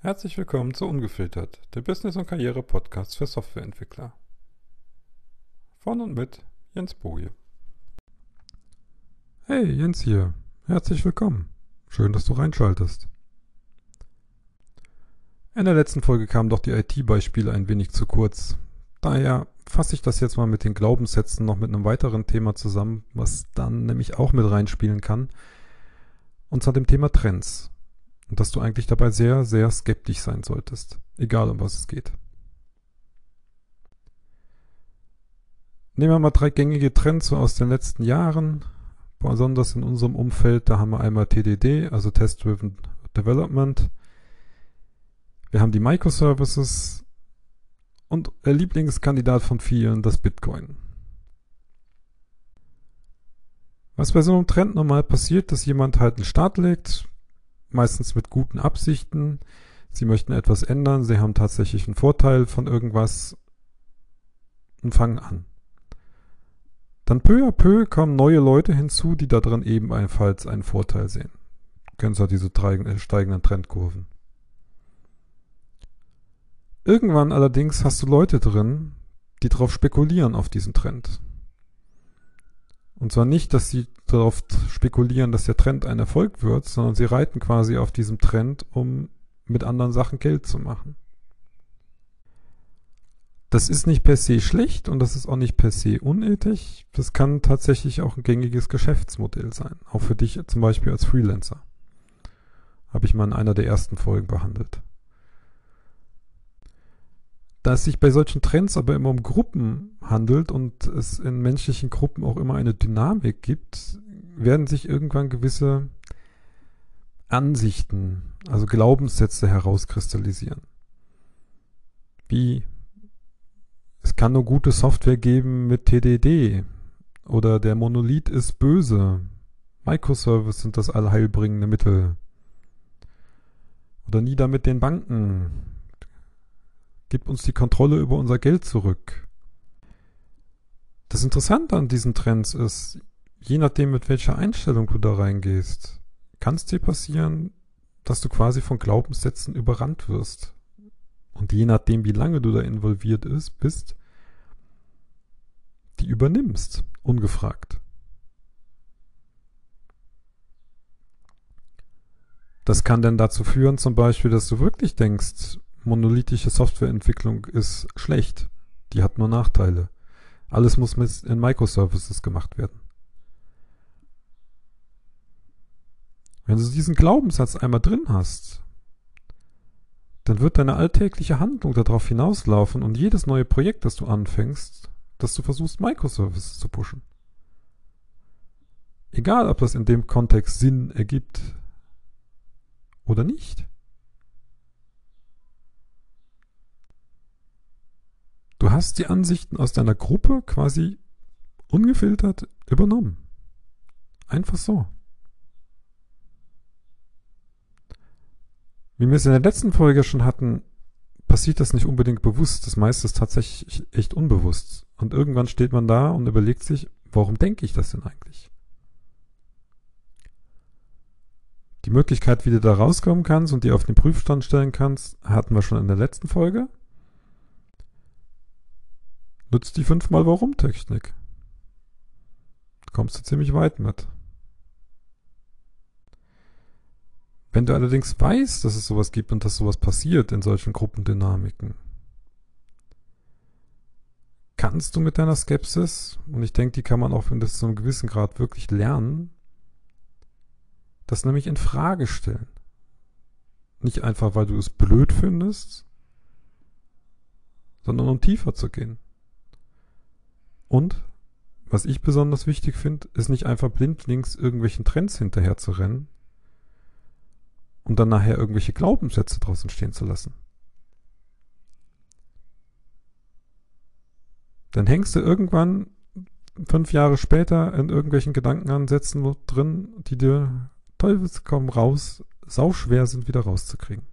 Herzlich willkommen zu Ungefiltert, der Business- und Karriere-Podcast für Softwareentwickler. Von und mit Jens Boje. Hey, Jens hier. Herzlich willkommen. Schön, dass du reinschaltest. In der letzten Folge kamen doch die IT-Beispiele ein wenig zu kurz. Daher fasse ich das jetzt mal mit den Glaubenssätzen noch mit einem weiteren Thema zusammen, was dann nämlich auch mit reinspielen kann. Und zwar dem Thema Trends. Und dass du eigentlich dabei sehr, sehr skeptisch sein solltest. Egal um was es geht. Nehmen wir mal drei gängige Trends aus den letzten Jahren. Besonders in unserem Umfeld, da haben wir einmal TDD, also Test Driven Development. Wir haben die Microservices und der Lieblingskandidat von vielen, das Bitcoin. Was bei so einem Trend normal passiert, dass jemand halt einen Start legt, meistens mit guten Absichten. Sie möchten etwas ändern, sie haben tatsächlich einen Vorteil von irgendwas und fangen an. Dann peu à peu kommen neue Leute hinzu, die darin ebenfalls einen Vorteil sehen. Du kennst ja diese äh, steigenden Trendkurven. Irgendwann allerdings hast du Leute drin, die darauf spekulieren auf diesen Trend. Und zwar nicht, dass sie darauf spekulieren, dass der Trend ein Erfolg wird, sondern sie reiten quasi auf diesem Trend, um mit anderen Sachen Geld zu machen. Das ist nicht per se schlecht und das ist auch nicht per se unethisch. Das kann tatsächlich auch ein gängiges Geschäftsmodell sein. Auch für dich zum Beispiel als Freelancer. Habe ich mal in einer der ersten Folgen behandelt. Da es sich bei solchen Trends aber immer um Gruppen handelt und es in menschlichen Gruppen auch immer eine Dynamik gibt, werden sich irgendwann gewisse Ansichten, also Glaubenssätze herauskristallisieren. Wie es kann nur gute Software geben mit TDD oder der Monolith ist böse. Microservices sind das allheilbringende Mittel. Oder nieder mit den Banken. Gib uns die Kontrolle über unser Geld zurück. Das Interessante an diesen Trends ist, je nachdem, mit welcher Einstellung du da reingehst, kann es dir passieren, dass du quasi von Glaubenssätzen überrannt wirst. Und je nachdem, wie lange du da involviert ist, bist, die übernimmst, ungefragt. Das kann dann dazu führen, zum Beispiel, dass du wirklich denkst, monolithische Softwareentwicklung ist schlecht. Die hat nur Nachteile. Alles muss mit in Microservices gemacht werden. Wenn du diesen Glaubenssatz einmal drin hast, dann wird deine alltägliche Handlung darauf hinauslaufen und jedes neue Projekt, das du anfängst, dass du versuchst, Microservices zu pushen. Egal, ob das in dem Kontext Sinn ergibt oder nicht. Hast die Ansichten aus deiner Gruppe quasi ungefiltert übernommen. Einfach so. Wie wir es in der letzten Folge schon hatten, passiert das nicht unbedingt bewusst. Das meiste ist tatsächlich echt unbewusst. Und irgendwann steht man da und überlegt sich, warum denke ich das denn eigentlich? Die Möglichkeit, wie du da rauskommen kannst und die auf den Prüfstand stellen kannst, hatten wir schon in der letzten Folge nutzt die fünfmal Warum-Technik. Kommst du ziemlich weit mit. Wenn du allerdings weißt, dass es sowas gibt und dass sowas passiert in solchen Gruppendynamiken, kannst du mit deiner Skepsis, und ich denke, die kann man auch bis zu einem gewissen Grad wirklich lernen, das nämlich in Frage stellen. Nicht einfach, weil du es blöd findest, sondern um tiefer zu gehen. Und, was ich besonders wichtig finde, ist nicht einfach blindlings irgendwelchen Trends hinterher zu rennen und dann nachher irgendwelche Glaubenssätze draus entstehen zu lassen. Dann hängst du irgendwann fünf Jahre später in irgendwelchen Gedankenansätzen drin, die dir teufelskommen raus, sauschwer sind, wieder rauszukriegen.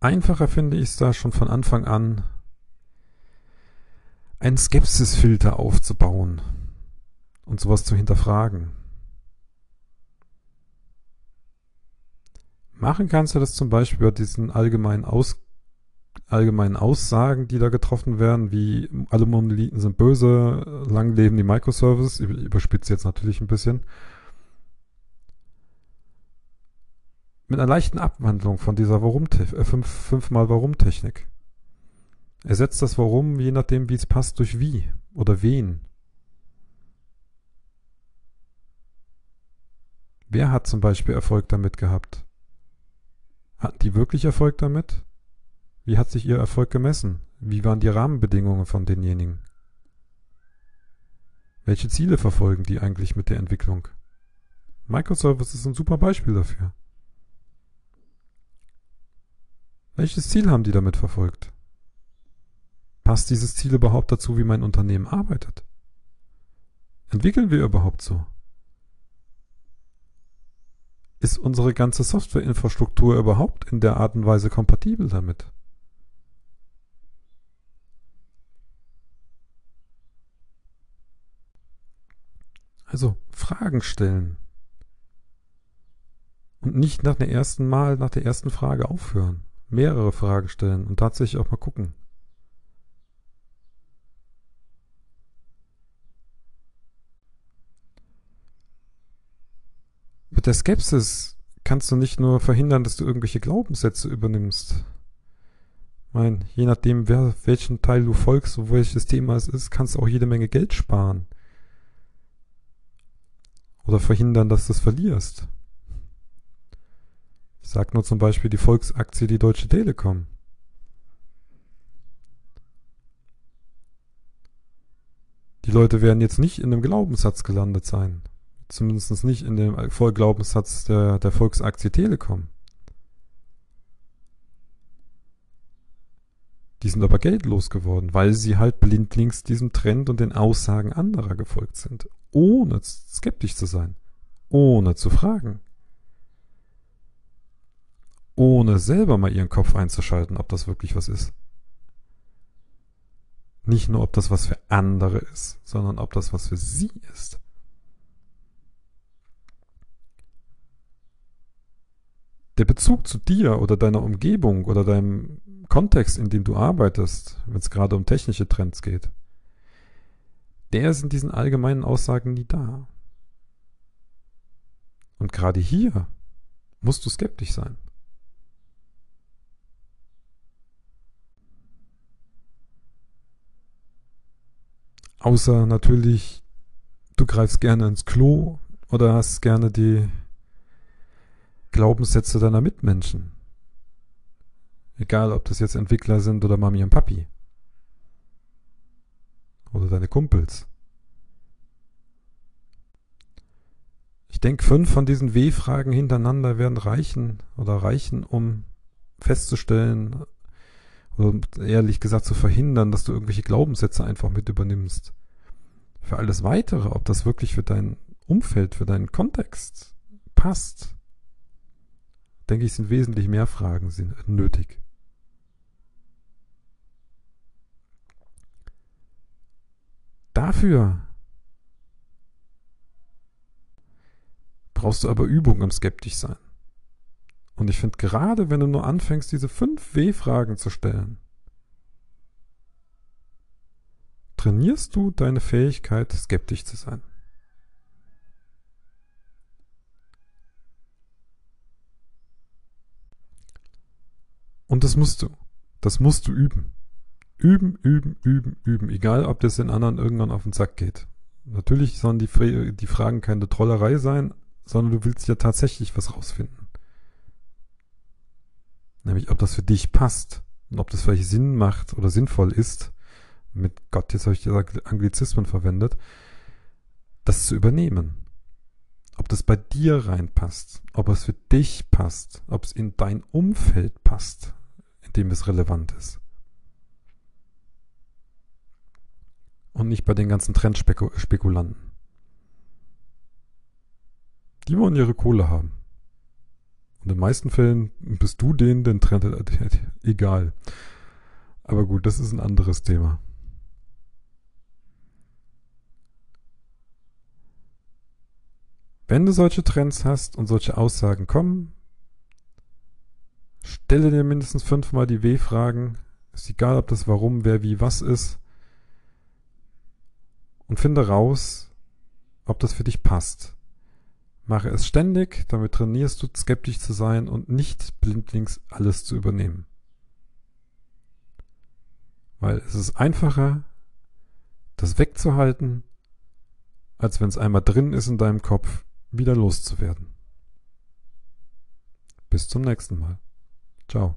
Einfacher finde ich es da schon von Anfang an, einen Skepsisfilter aufzubauen und sowas zu hinterfragen. Machen kannst du das zum Beispiel bei diesen allgemeinen, Aus, allgemeinen Aussagen, die da getroffen werden, wie alle Monolithen sind böse, lang leben die Microservices. Ich überspitze jetzt natürlich ein bisschen. Mit einer leichten Abwandlung von dieser Warum, äh, fünf, fünfmal Warum-Technik. Ersetzt das Warum, je nachdem, wie es passt, durch wie oder wen. Wer hat zum Beispiel Erfolg damit gehabt? Hatten die wirklich Erfolg damit? Wie hat sich ihr Erfolg gemessen? Wie waren die Rahmenbedingungen von denjenigen? Welche Ziele verfolgen die eigentlich mit der Entwicklung? Microservices ist ein super Beispiel dafür. Welches Ziel haben die damit verfolgt? Passt dieses Ziel überhaupt dazu, wie mein Unternehmen arbeitet? Entwickeln wir überhaupt so? Ist unsere ganze Softwareinfrastruktur überhaupt in der Art und Weise kompatibel damit? Also Fragen stellen. Und nicht nach der ersten Mal, nach der ersten Frage aufhören. Mehrere Fragen stellen und tatsächlich auch mal gucken. Mit der Skepsis kannst du nicht nur verhindern, dass du irgendwelche Glaubenssätze übernimmst. Ich meine, je nachdem, wer, welchen Teil du folgst und welches Thema es ist, kannst du auch jede Menge Geld sparen. Oder verhindern, dass du es verlierst. Ich sag nur zum Beispiel die Volksaktie, die Deutsche Telekom. Die Leute werden jetzt nicht in einem Glaubenssatz gelandet sein. Zumindest nicht in dem Vollglaubenssatz der, der Volksaktie Telekom. Die sind aber geldlos geworden, weil sie halt blindlings diesem Trend und den Aussagen anderer gefolgt sind, ohne skeptisch zu sein, ohne zu fragen, ohne selber mal ihren Kopf einzuschalten, ob das wirklich was ist. Nicht nur, ob das was für andere ist, sondern ob das was für sie ist. Der Bezug zu dir oder deiner Umgebung oder deinem Kontext, in dem du arbeitest, wenn es gerade um technische Trends geht, der ist in diesen allgemeinen Aussagen nie da. Und gerade hier musst du skeptisch sein. Außer natürlich, du greifst gerne ins Klo oder hast gerne die Glaubenssätze deiner Mitmenschen. Egal, ob das jetzt Entwickler sind oder Mami und Papi. Oder deine Kumpels. Ich denke, fünf von diesen W-Fragen hintereinander werden reichen oder reichen, um festzustellen oder ehrlich gesagt zu verhindern, dass du irgendwelche Glaubenssätze einfach mit übernimmst. Für alles weitere, ob das wirklich für dein Umfeld, für deinen Kontext passt, denke ich, sind wesentlich mehr Fragen sind nötig. Dafür brauchst du aber Übung im Skeptischsein. Und ich finde, gerade wenn du nur anfängst, diese fünf W-Fragen zu stellen, trainierst du deine Fähigkeit, skeptisch zu sein. Und das musst du. Das musst du üben. Üben, üben, üben, üben. Egal, ob das den anderen irgendwann auf den Sack geht. Natürlich sollen die, die Fragen keine Trollerei sein, sondern du willst ja tatsächlich was rausfinden. Nämlich, ob das für dich passt und ob das vielleicht Sinn macht oder sinnvoll ist, mit Gott, jetzt habe ich Anglizismen verwendet, das zu übernehmen ob das bei dir reinpasst, ob es für dich passt, ob es in dein Umfeld passt, dem es relevant ist. Und nicht bei den ganzen Trendspekulanten. Die wollen ihre Kohle haben. Und in den meisten Fällen bist du denen den Trend egal. Aber gut, das ist ein anderes Thema. Wenn du solche Trends hast und solche Aussagen kommen, Stelle dir mindestens fünfmal die W-Fragen. Ist egal, ob das Warum, wer, wie, was ist. Und finde raus, ob das für dich passt. Mache es ständig, damit trainierst du skeptisch zu sein und nicht blindlings alles zu übernehmen. Weil es ist einfacher, das wegzuhalten, als wenn es einmal drin ist in deinem Kopf, wieder loszuwerden. Bis zum nächsten Mal. Ciao.